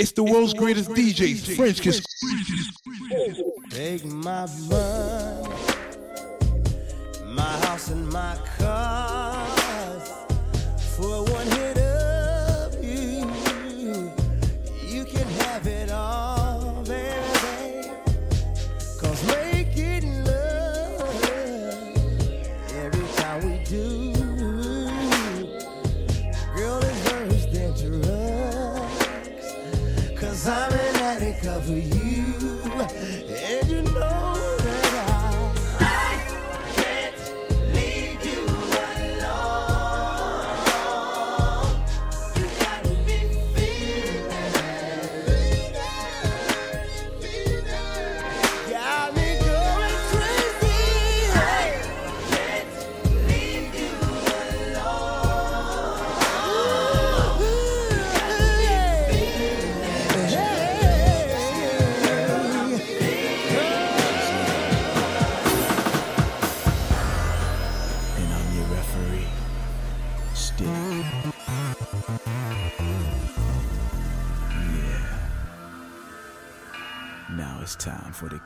It's the world's greatest DJs, French kiss. Take my money, my house and my car.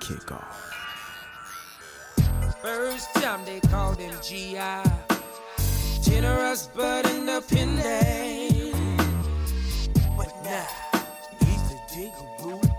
kickoff. First time they called him G.I. Generous but independent. But now, he's the digger, boo.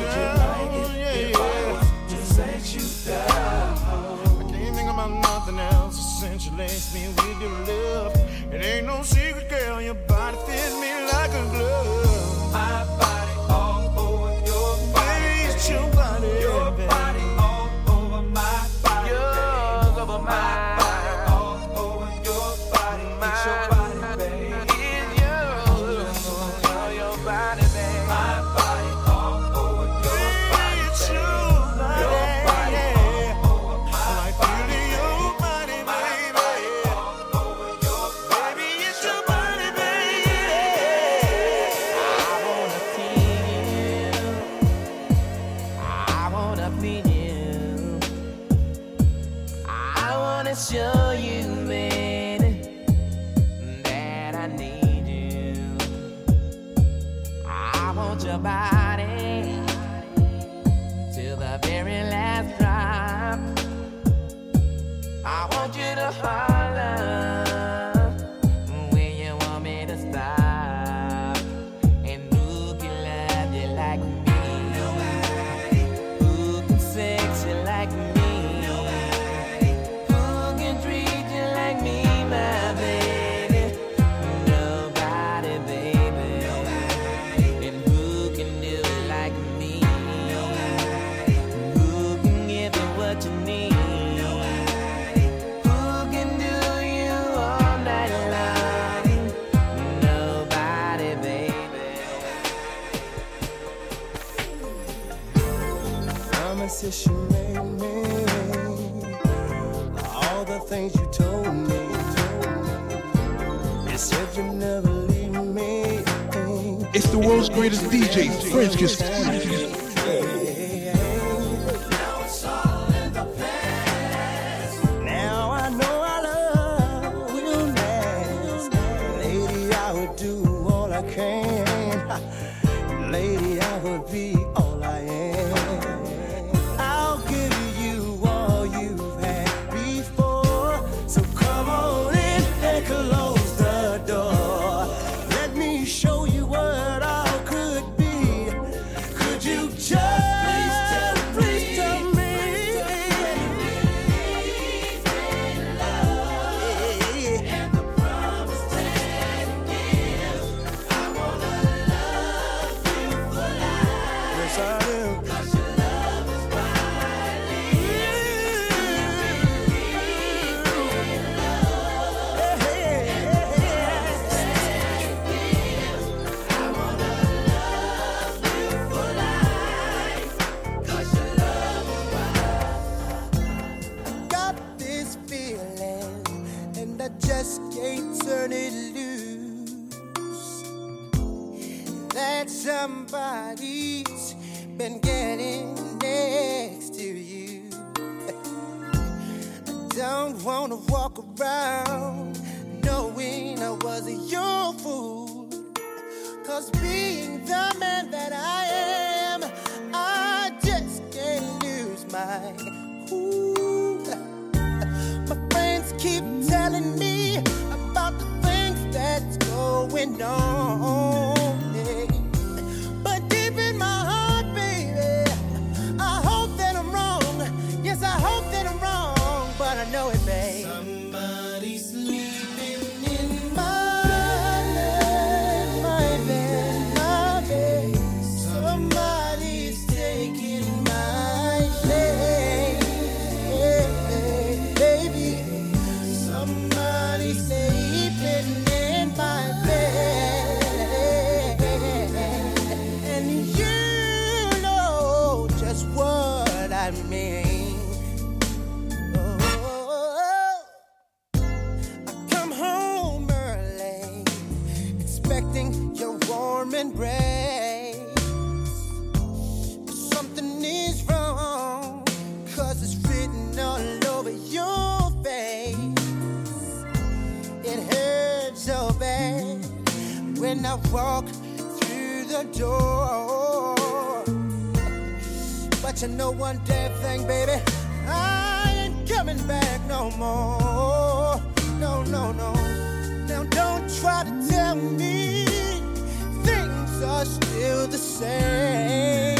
if I was just let you down? I can't think about nothing else since you laced me with your love. It ain't no secret, girl, your body fits me like a glove. greatest DJs, French kiss. somebody. Cause it's written all over your face. It hurts so bad when I walk through the door. But you know one damn thing, baby. I ain't coming back no more. No, no, no. Now don't try to tell me things are still the same.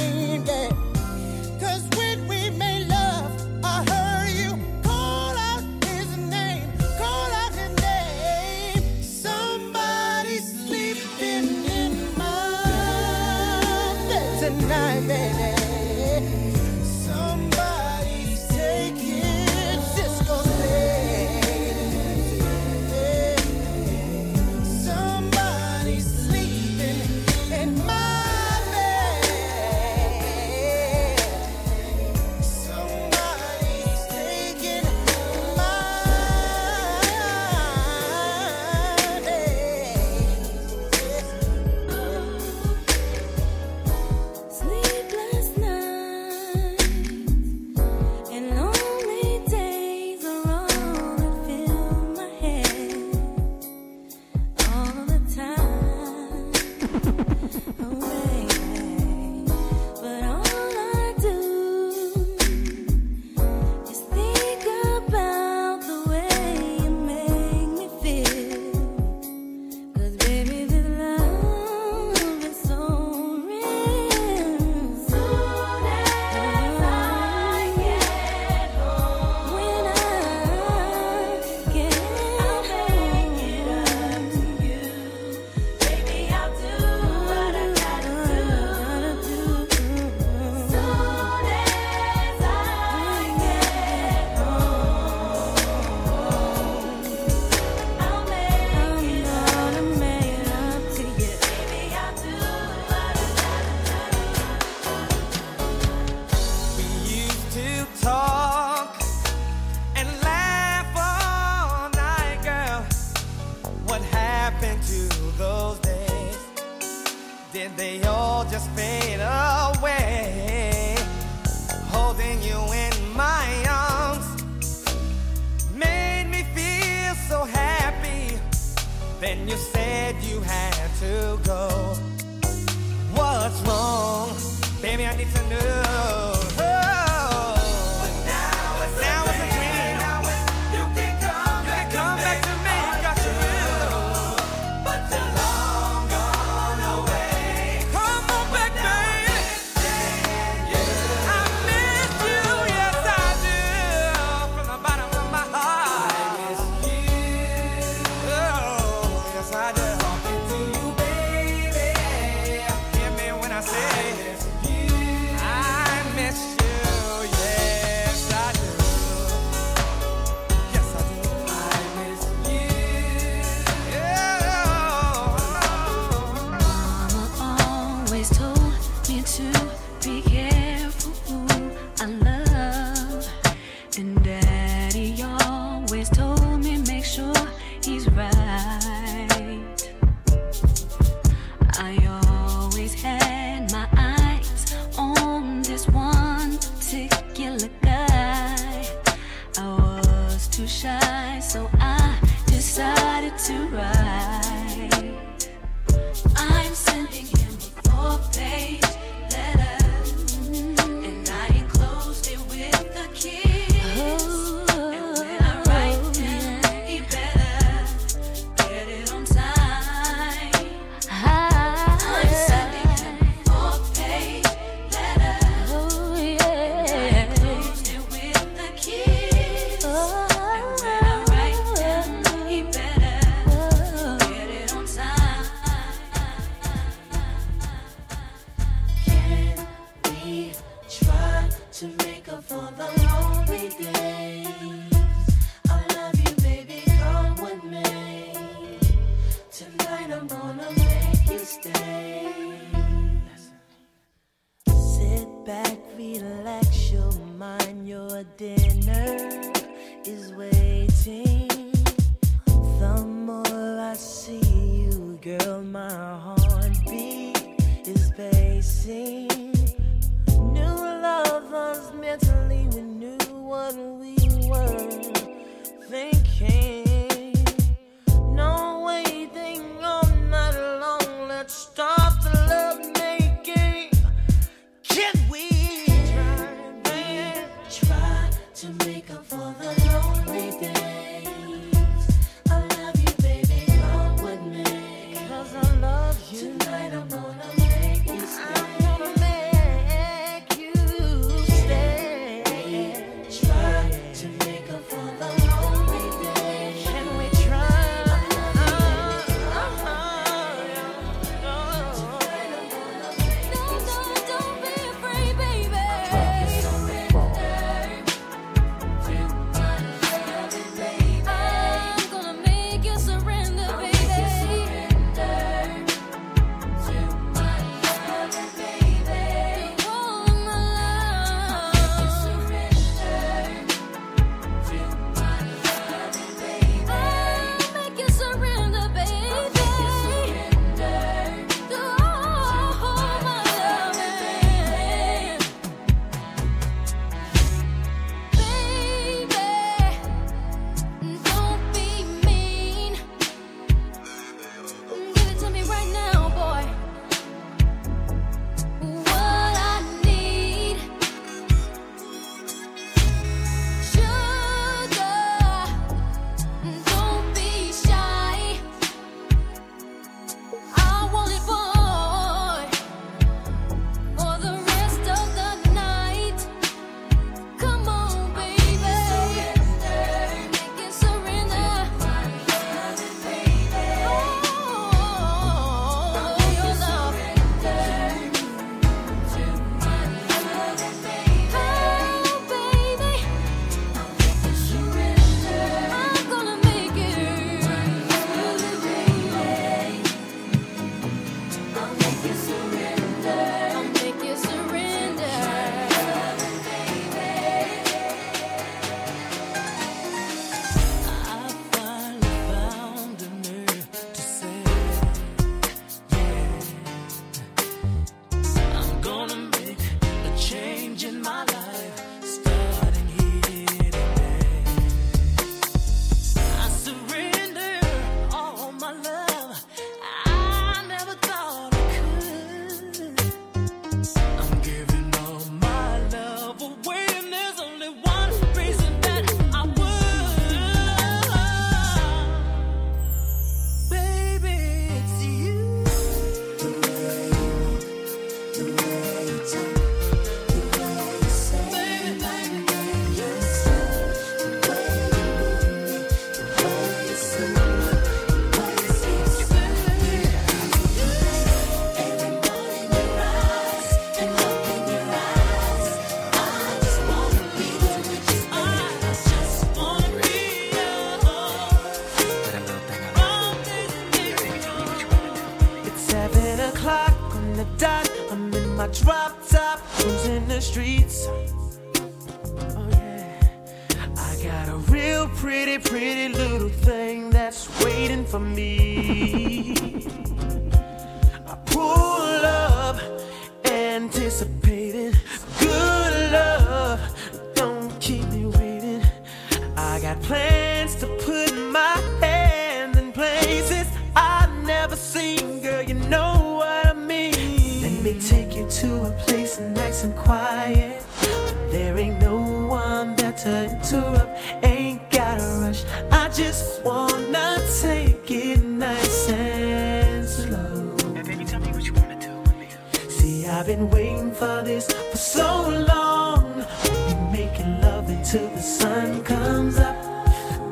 for this for so long. We're making love until the sun comes up,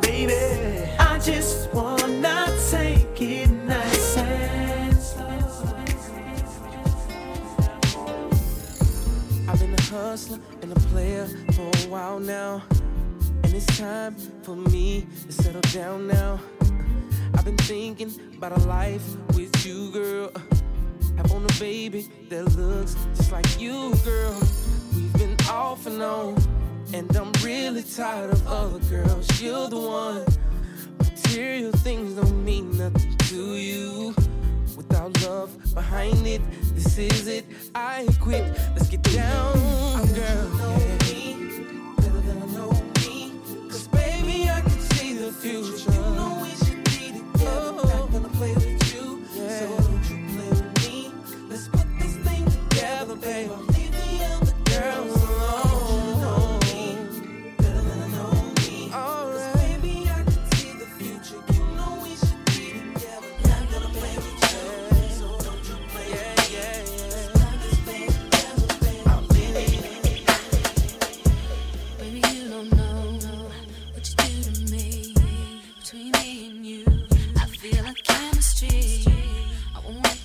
baby. I just wanna take it nice and slow. I've been a hustler and a player for a while now, and it's time for me to settle down now. I've been thinking about a life with you, girl on a baby that looks just like you, girl. We've been off and on, and I'm really tired of other girls. You're the one. Material things don't mean nothing to you. Without love behind it, this is it. I quit. Let's get down, girl. Better than I know Cause baby, I can see the future. You know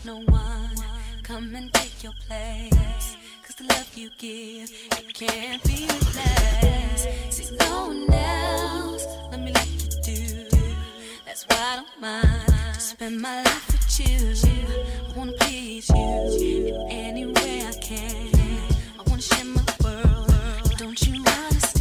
no one come and take your place. Cause the love you give, it can't be replaced. See, no one else, let me let you do. That's why I don't mind to spend my life with you. I wanna please you in any way I can. I wanna share my world, don't you understand?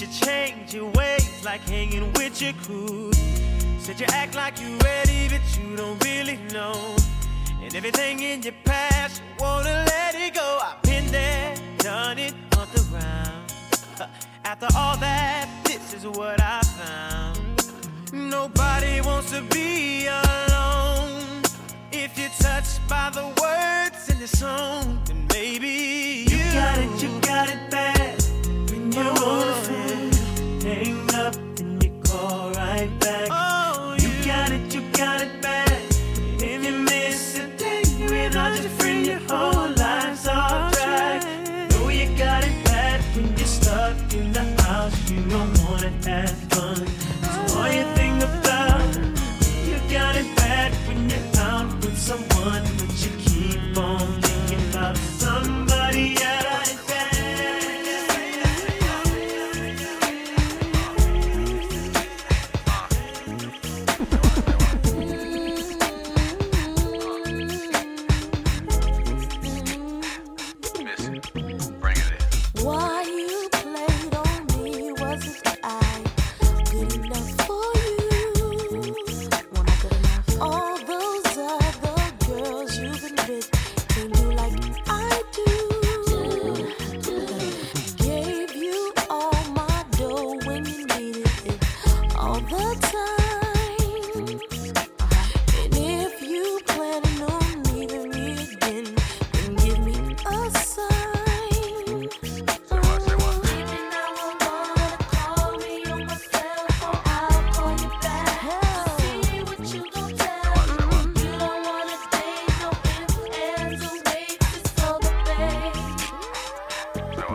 should change your ways, like hanging with your crew. Said you act like you're ready, but you don't really know. And everything in your past, you wanna let it go. I've been there, done it, humped around. After all that, this is what I found. Nobody wants to be alone. If you're touched by the words in the song, then maybe you, you got it, you got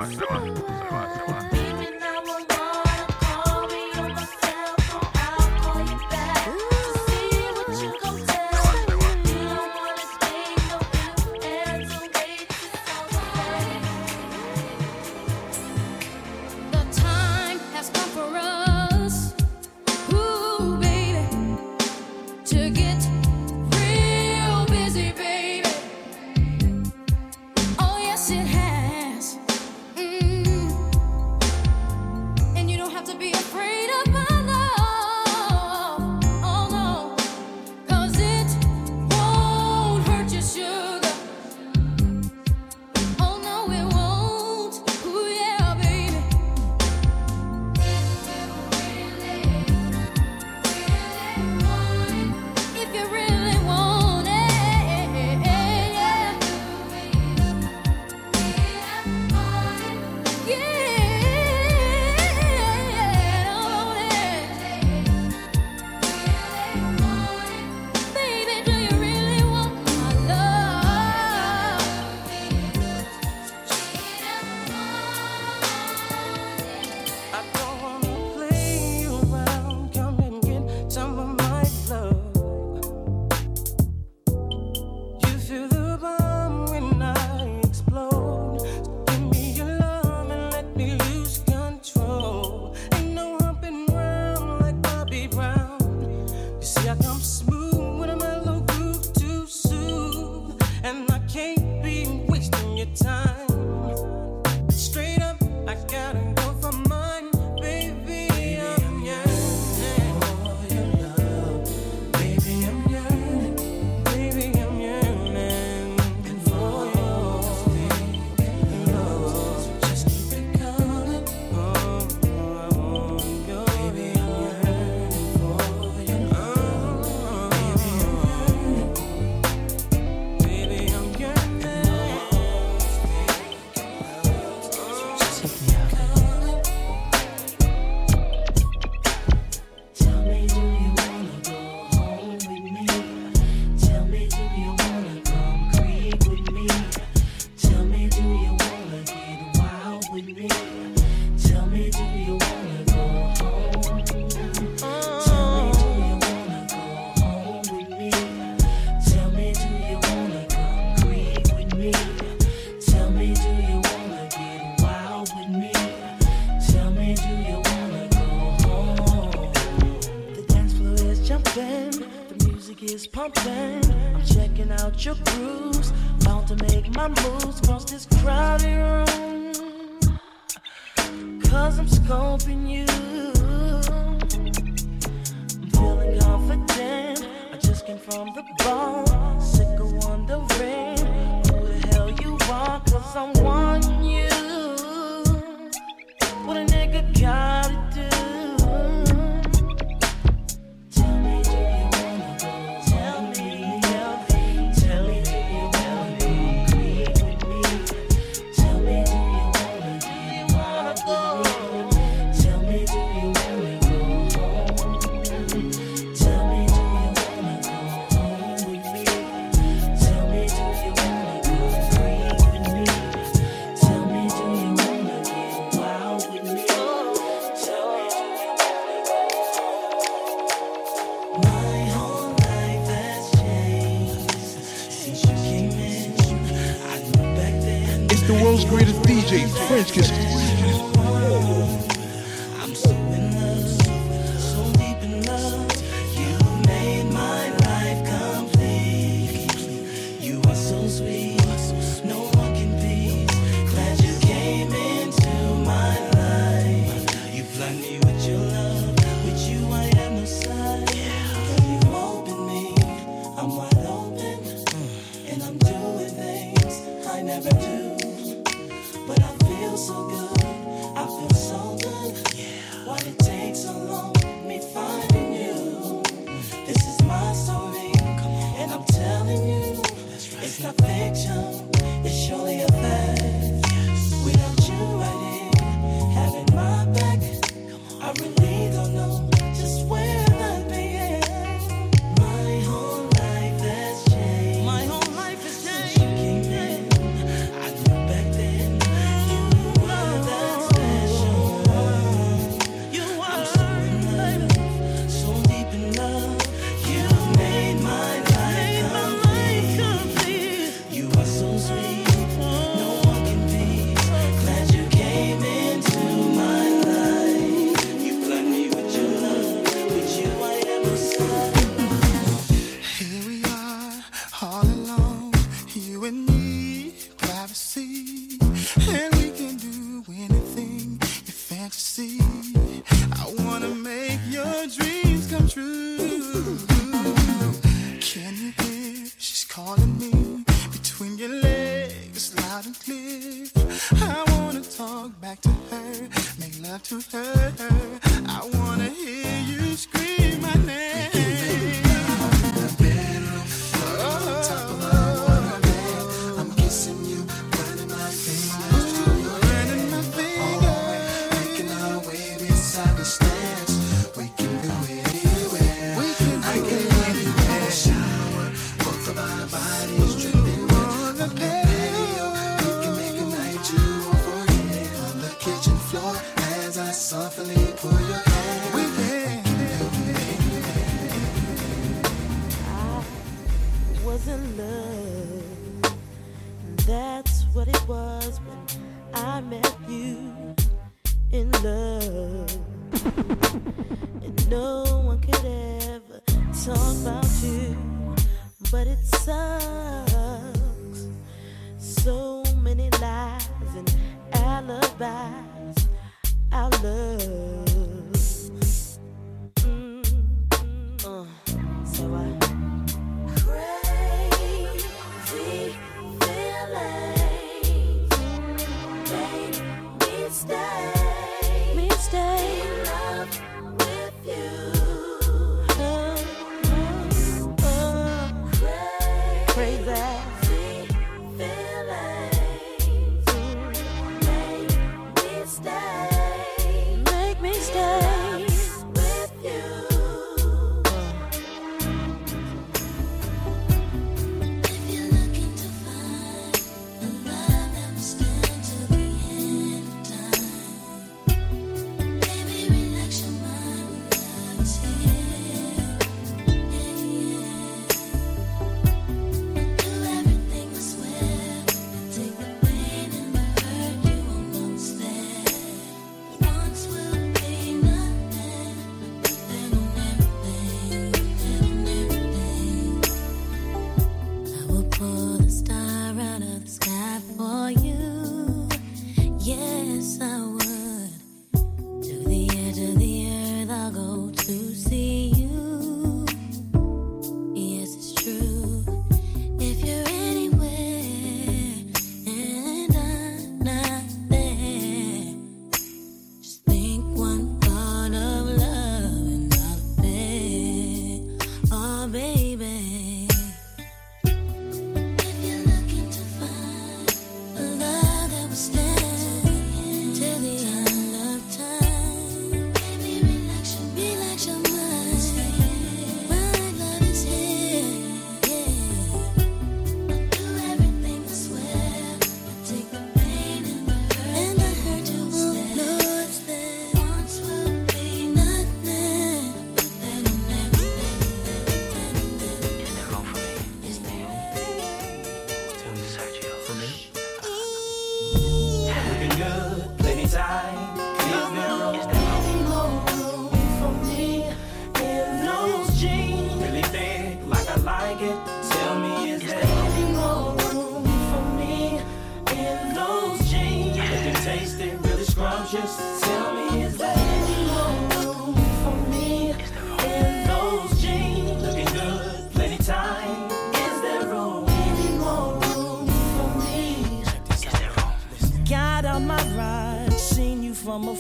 是吗？Cause I'm scoping you. I'm feeling confident. I just came from the ball. Sick of wondering who the hell you are. Cause I'm one you. bitch gets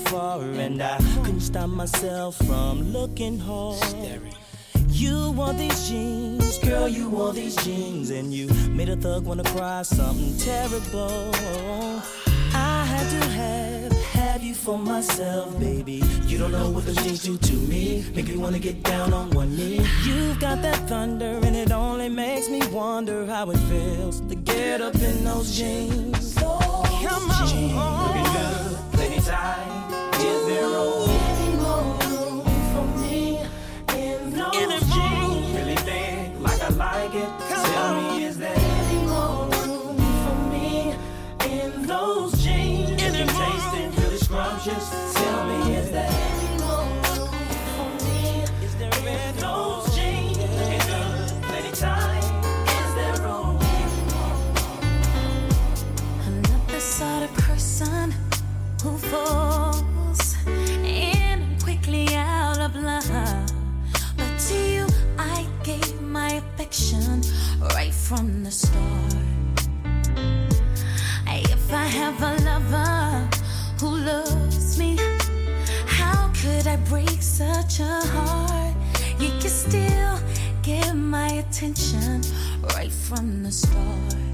afar, and I couldn't stop myself from looking hard. You wore these jeans, girl, you wore these jeans, and you made a thug wanna cry something terrible. I had to have, have you for myself, baby. You don't know what those jeans do to me, make me wanna get down on one knee. You've got that thunder, and it only makes me wonder how it feels to get up in those jeans. Come on. Looking good, plenty time. Room for me in? Really like I like it. Tell me, is there Any more room for me in those jeans? looking tasty, really scrumptious? Tell me, is there Any more room for me in those jeans? looking good? Plenty time. Is there room? I'm not the sort of person who falls from the start. If I have a lover who loves me, how could I break such a heart? You can still get my attention right from the start.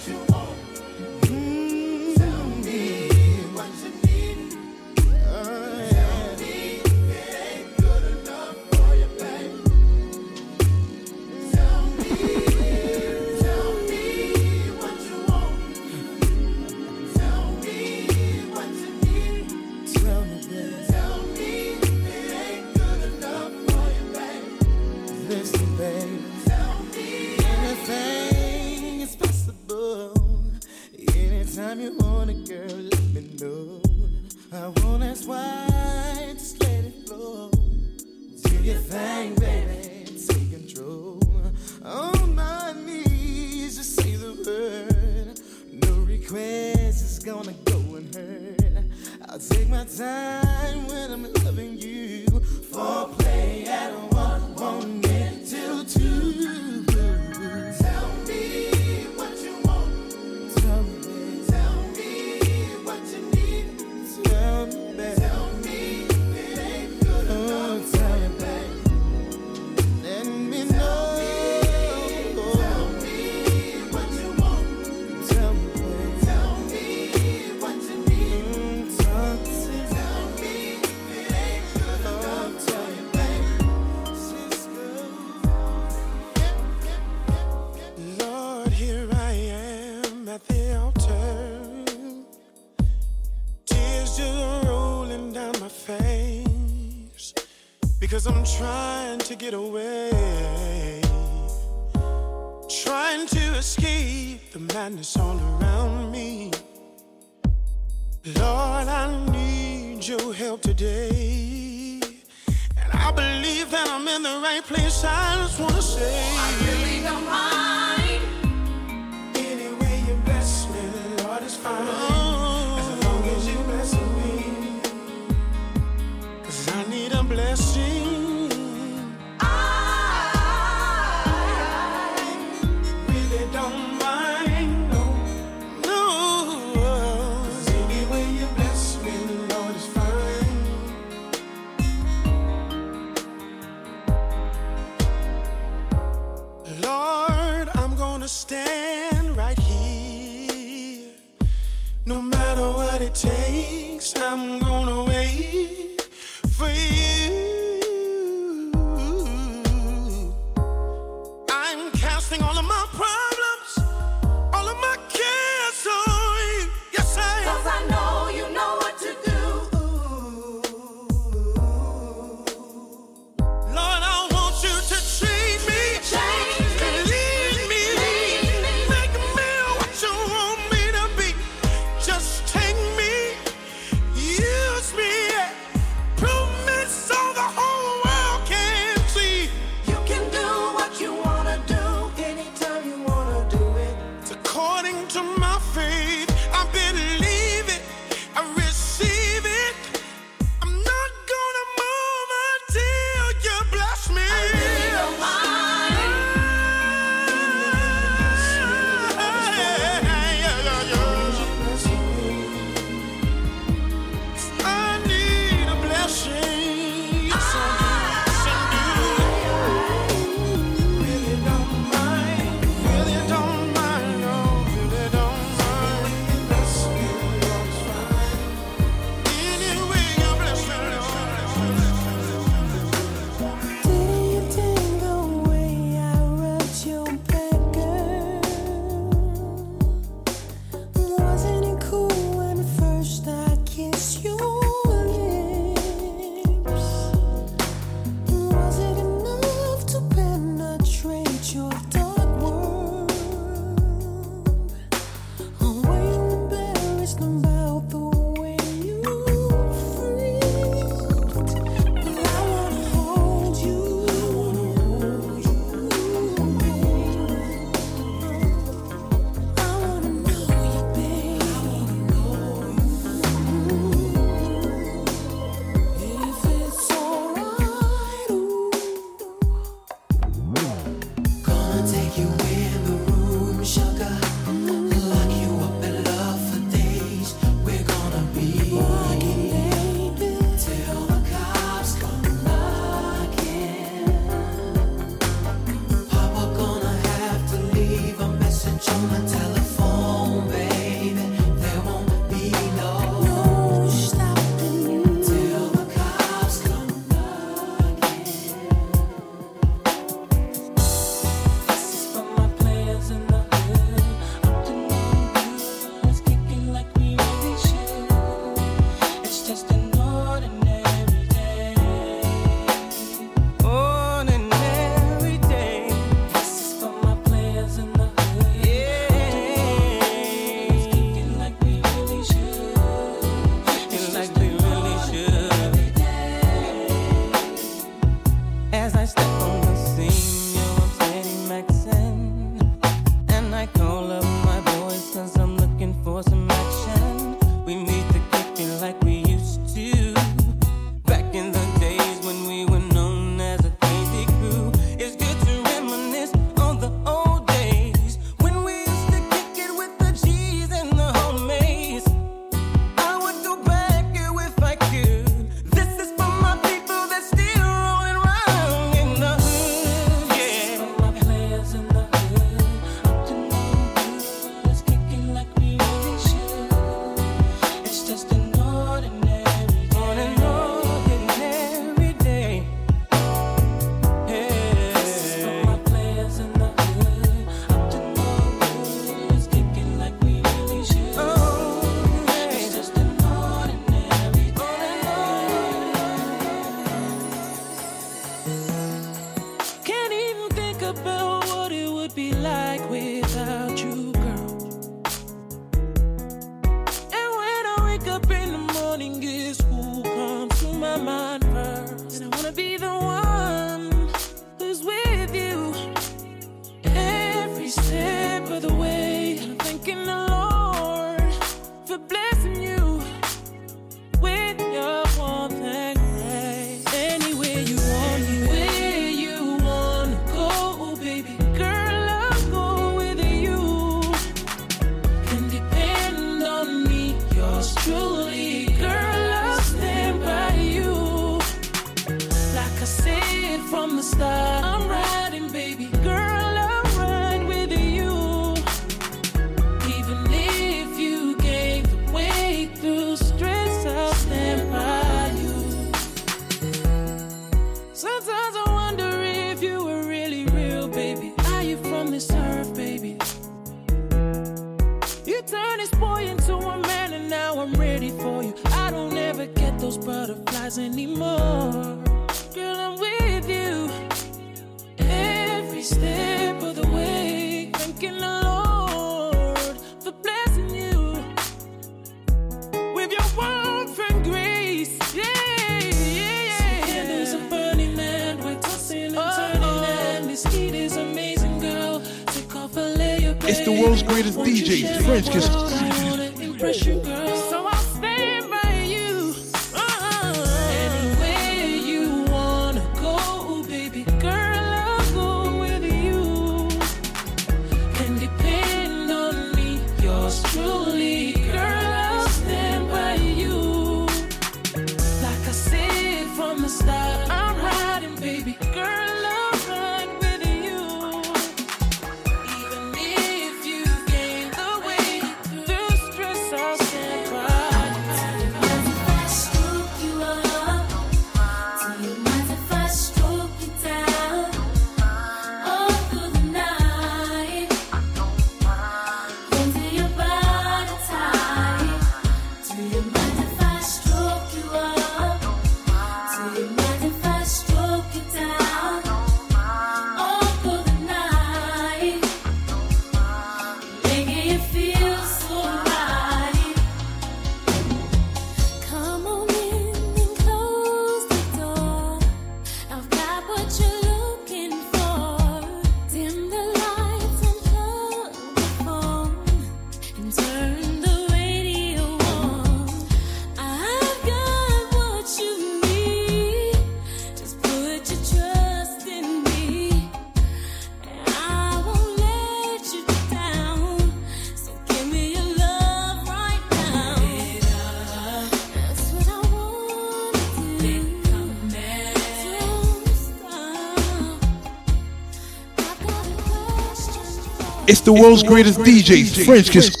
It's the world's greatest DJ, French Kiss.